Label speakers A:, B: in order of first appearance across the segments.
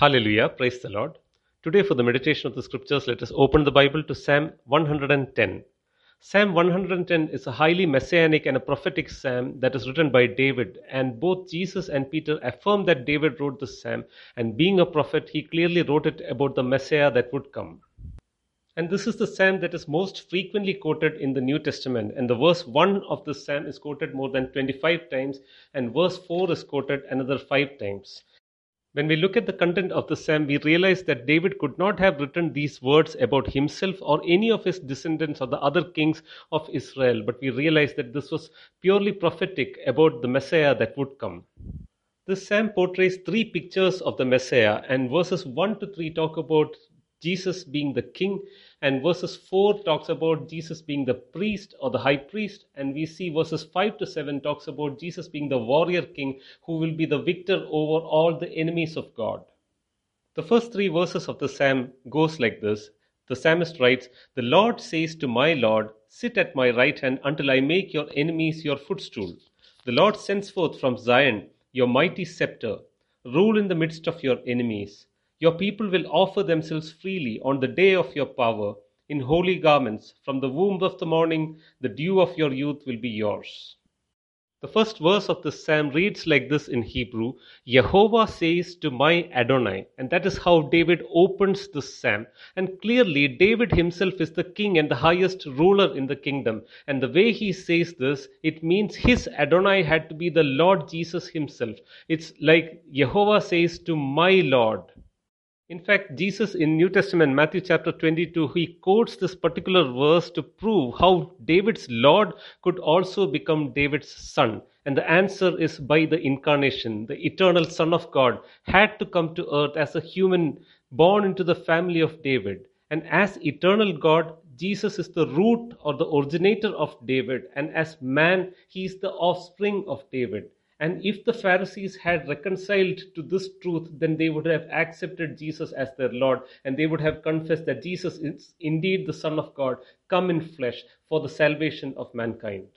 A: Hallelujah. Praise the Lord. Today, for the meditation of the scriptures, let us open the Bible to Psalm 110. Psalm 110 is a highly messianic and a prophetic psalm that is written by David, and both Jesus and Peter affirm that David wrote this psalm, and being a prophet, he clearly wrote it about the Messiah that would come. And this is the psalm that is most frequently quoted in the New Testament. And the verse 1 of this psalm is quoted more than 25 times, and verse 4 is quoted another 5 times. When we look at the content of the psalm, we realize that David could not have written these words about himself or any of his descendants or the other kings of Israel, but we realize that this was purely prophetic about the Messiah that would come. This psalm portrays three pictures of the Messiah, and verses 1 to 3 talk about Jesus being the king, and verses 4 talks about Jesus being the priest or the high priest, and we see verses 5 to 7 talks about Jesus being the warrior king who will be the victor over all the enemies of God. The first three verses of the psalm goes like this. The psalmist writes, The Lord says to my Lord, Sit at my right hand until I make your enemies your footstool. The Lord sends forth from Zion your mighty scepter. Rule in the midst of your enemies. Your people will offer themselves freely on the day of your power in holy garments. From the womb of the morning, the dew of your youth will be yours. The first verse of this psalm reads like this in Hebrew Jehovah says to my Adonai. And that is how David opens this psalm. And clearly, David himself is the king and the highest ruler in the kingdom. And the way he says this, it means his Adonai had to be the Lord Jesus himself. It's like Jehovah says to my Lord. In fact, Jesus in New Testament, Matthew chapter 22, he quotes this particular verse to prove how David's Lord could also become David's son. And the answer is by the incarnation. The eternal Son of God had to come to earth as a human born into the family of David. And as eternal God, Jesus is the root or the originator of David. And as man, he is the offspring of David. And if the Pharisees had reconciled to this truth, then they would have accepted Jesus as their Lord and they would have confessed that Jesus is indeed the Son of God, come in flesh for the salvation of mankind.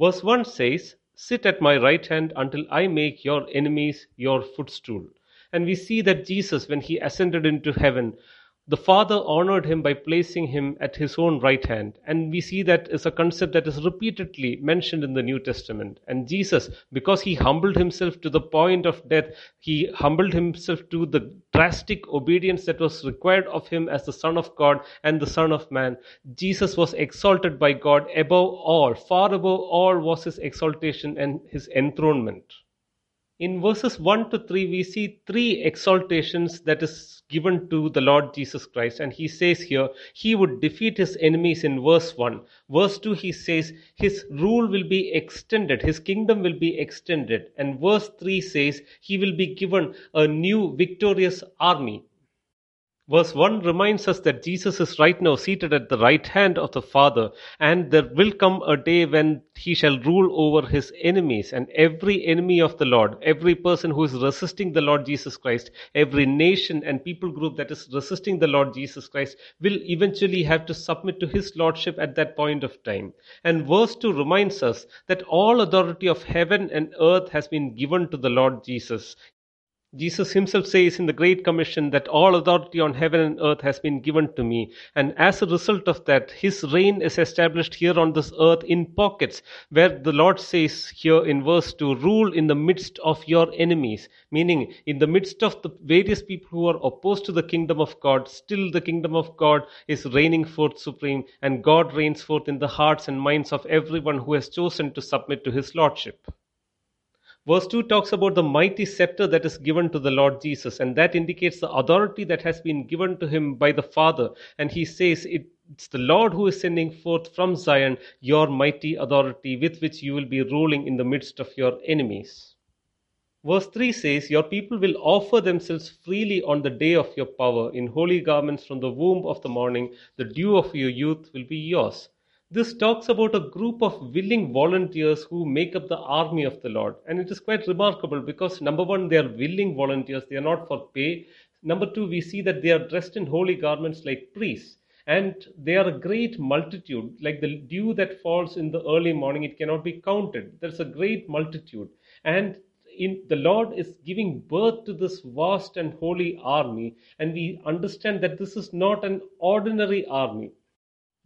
A: Verse 1 says, Sit at my right hand until I make your enemies your footstool. And we see that Jesus, when he ascended into heaven, the Father honored him by placing him at his own right hand. And we see that is a concept that is repeatedly mentioned in the New Testament. And Jesus, because he humbled himself to the point of death, he humbled himself to the drastic obedience that was required of him as the Son of God and the Son of Man. Jesus was exalted by God above all. Far above all was his exaltation and his enthronement. In verses 1 to 3, we see three exaltations that is given to the Lord Jesus Christ. And he says here, he would defeat his enemies in verse 1. Verse 2, he says, his rule will be extended, his kingdom will be extended. And verse 3 says, he will be given a new victorious army. Verse 1 reminds us that Jesus is right now seated at the right hand of the Father, and there will come a day when he shall rule over his enemies. And every enemy of the Lord, every person who is resisting the Lord Jesus Christ, every nation and people group that is resisting the Lord Jesus Christ, will eventually have to submit to his lordship at that point of time. And verse 2 reminds us that all authority of heaven and earth has been given to the Lord Jesus. Jesus himself says in the Great Commission that all authority on heaven and earth has been given to me. And as a result of that, his reign is established here on this earth in pockets, where the Lord says here in verse 2 rule in the midst of your enemies, meaning in the midst of the various people who are opposed to the kingdom of God, still the kingdom of God is reigning forth supreme, and God reigns forth in the hearts and minds of everyone who has chosen to submit to his lordship. Verse 2 talks about the mighty scepter that is given to the Lord Jesus, and that indicates the authority that has been given to him by the Father. And he says, It's the Lord who is sending forth from Zion your mighty authority with which you will be ruling in the midst of your enemies. Verse 3 says, Your people will offer themselves freely on the day of your power in holy garments from the womb of the morning. The dew of your youth will be yours. This talks about a group of willing volunteers who make up the army of the Lord. And it is quite remarkable because, number one, they are willing volunteers, they are not for pay. Number two, we see that they are dressed in holy garments like priests. And they are a great multitude, like the dew that falls in the early morning, it cannot be counted. There's a great multitude. And in, the Lord is giving birth to this vast and holy army, and we understand that this is not an ordinary army.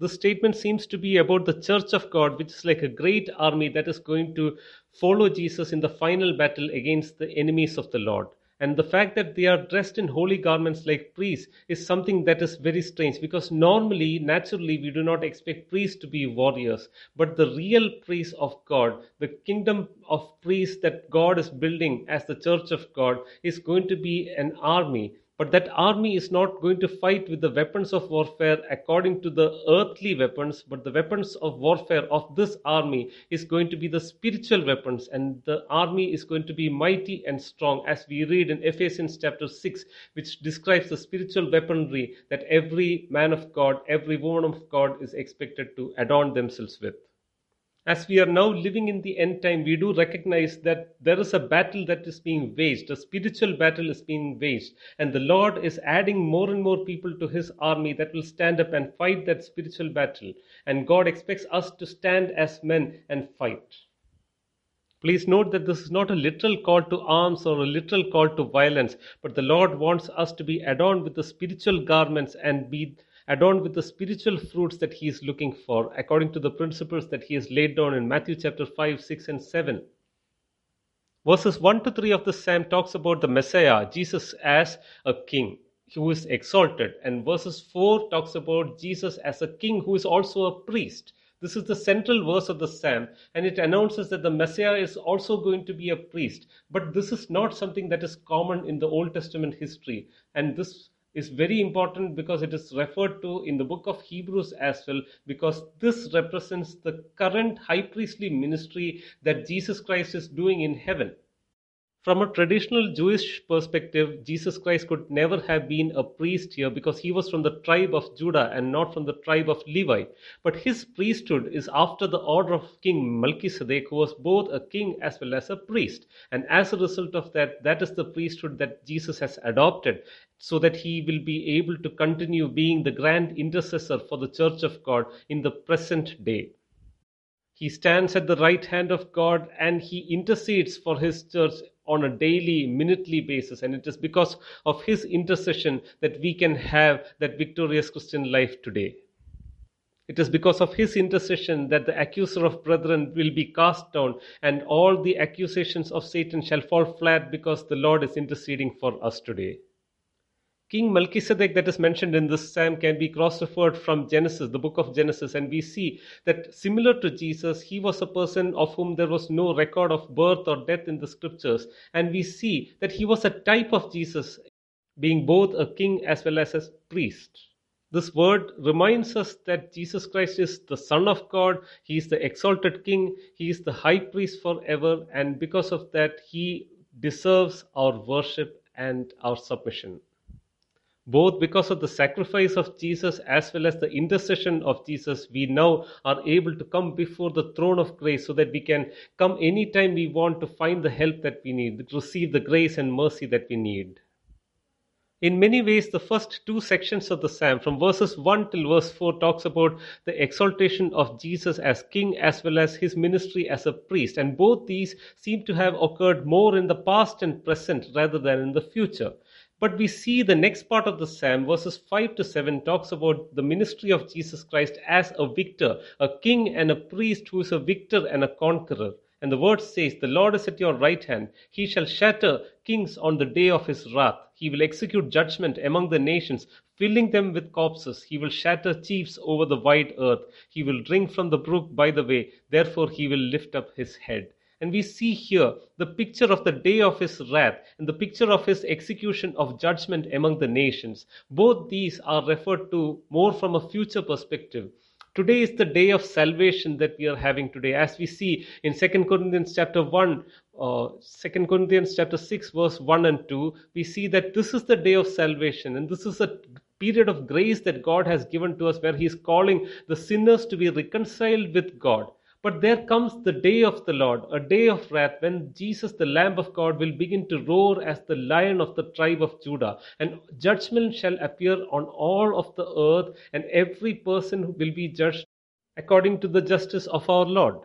A: The statement seems to be about the church of God, which is like a great army that is going to follow Jesus in the final battle against the enemies of the Lord. And the fact that they are dressed in holy garments like priests is something that is very strange because normally, naturally, we do not expect priests to be warriors. But the real priests of God, the kingdom of priests that God is building as the church of God, is going to be an army but that army is not going to fight with the weapons of warfare according to the earthly weapons, but the weapons of warfare of this army is going to be the spiritual weapons, and the army is going to be mighty and strong, as we read in Ephesians chapter 6, which describes the spiritual weaponry that every man of God, every woman of God is expected to adorn themselves with as we are now living in the end time, we do recognize that there is a battle that is being waged, a spiritual battle is being waged, and the Lord is adding more and more people to his army that will stand up and fight that spiritual battle. And God expects us to stand as men and fight. Please note that this is not a literal call to arms or a literal call to violence, but the Lord wants us to be adorned with the spiritual garments and be adorned with the spiritual fruits that he is looking for, according to the principles that he has laid down in Matthew chapter 5, 6, and 7. Verses 1 to 3 of the psalm talks about the Messiah, Jesus as a king who is exalted, and verses 4 talks about Jesus as a king who is also a priest. This is the central verse of the psalm, and it announces that the Messiah is also going to be a priest. But this is not something that is common in the Old Testament history, and this is very important because it is referred to in the book of Hebrews as well, because this represents the current high priestly ministry that Jesus Christ is doing in heaven. From a traditional Jewish perspective, Jesus Christ could never have been a priest here because he was from the tribe of Judah and not from the tribe of Levi. But his priesthood is after the order of King Melchizedek, who was both a king as well as a priest. And as a result of that, that is the priesthood that Jesus has adopted so that he will be able to continue being the grand intercessor for the church of God in the present day. He stands at the right hand of God and he intercedes for his church on a daily, minutely basis. And it is because of his intercession that we can have that victorious Christian life today. It is because of his intercession that the accuser of brethren will be cast down, and all the accusations of Satan shall fall flat because the Lord is interceding for us today. King Melchizedek, that is mentioned in this psalm, can be cross referred from Genesis, the book of Genesis, and we see that similar to Jesus, he was a person of whom there was no record of birth or death in the scriptures, and we see that he was a type of Jesus, being both a king as well as a priest. This word reminds us that Jesus Christ is the Son of God, He is the exalted King, He is the high priest forever, and because of that, He deserves our worship and our submission both because of the sacrifice of Jesus as well as the intercession of Jesus, we now are able to come before the throne of grace so that we can come anytime we want to find the help that we need, to receive the grace and mercy that we need. In many ways, the first two sections of the psalm, from verses 1 till verse 4, talks about the exaltation of Jesus as king as well as his ministry as a priest. And both these seem to have occurred more in the past and present rather than in the future. But we see the next part of the psalm, verses 5 to 7, talks about the ministry of Jesus Christ as a victor, a king and a priest who is a victor and a conqueror. And the word says, The Lord is at your right hand. He shall shatter kings on the day of his wrath. He will execute judgment among the nations, filling them with corpses. He will shatter chiefs over the wide earth. He will drink from the brook by the way. Therefore he will lift up his head. And we see here the picture of the day of his wrath and the picture of his execution of judgment among the nations. Both these are referred to more from a future perspective. Today is the day of salvation that we are having today. As we see in 2 Corinthians chapter 1, uh, 2 Corinthians chapter 6, verse 1 and 2, we see that this is the day of salvation and this is a period of grace that God has given to us where He is calling the sinners to be reconciled with God. But there comes the day of the Lord, a day of wrath, when Jesus, the Lamb of God, will begin to roar as the lion of the tribe of Judah. And judgment shall appear on all of the earth, and every person will be judged according to the justice of our Lord.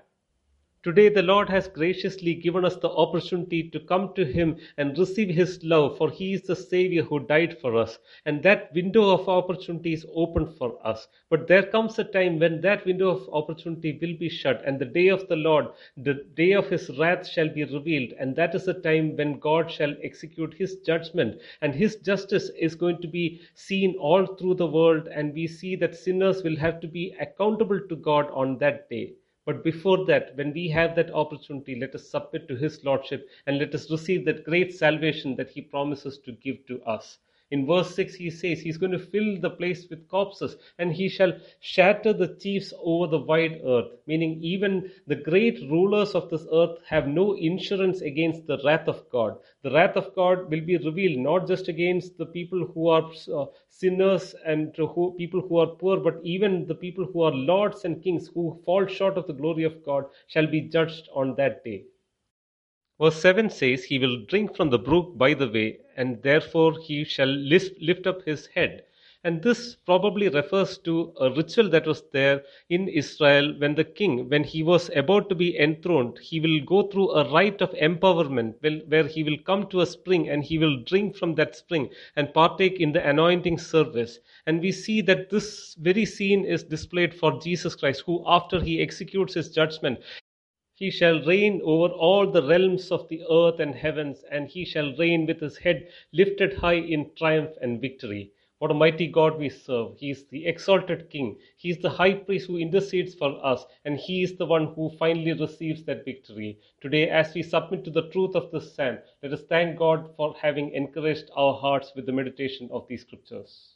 A: Today, the Lord has graciously given us the opportunity to come to Him and receive His love, for He is the Savior who died for us. And that window of opportunity is open for us. But there comes a time when that window of opportunity will be shut, and the day of the Lord, the day of His wrath, shall be revealed. And that is the time when God shall execute His judgment, and His justice is going to be seen all through the world. And we see that sinners will have to be accountable to God on that day. But before that, when we have that opportunity, let us submit to His Lordship and let us receive that great salvation that He promises to give to us. In verse 6, he says he's going to fill the place with corpses and he shall shatter the chiefs over the wide earth. Meaning, even the great rulers of this earth have no insurance against the wrath of God. The wrath of God will be revealed not just against the people who are uh, sinners and who, people who are poor, but even the people who are lords and kings who fall short of the glory of God shall be judged on that day. Verse 7 says, He will drink from the brook by the way, and therefore he shall lift up his head. And this probably refers to a ritual that was there in Israel when the king, when he was about to be enthroned, he will go through a rite of empowerment where he will come to a spring and he will drink from that spring and partake in the anointing service. And we see that this very scene is displayed for Jesus Christ, who, after he executes his judgment, he shall reign over all the realms of the earth and heavens, and he shall reign with his head lifted high in triumph and victory. What a mighty God we serve. He is the exalted King. He is the high priest who intercedes for us, and he is the one who finally receives that victory. Today, as we submit to the truth of this psalm, let us thank God for having encouraged our hearts with the meditation of these scriptures.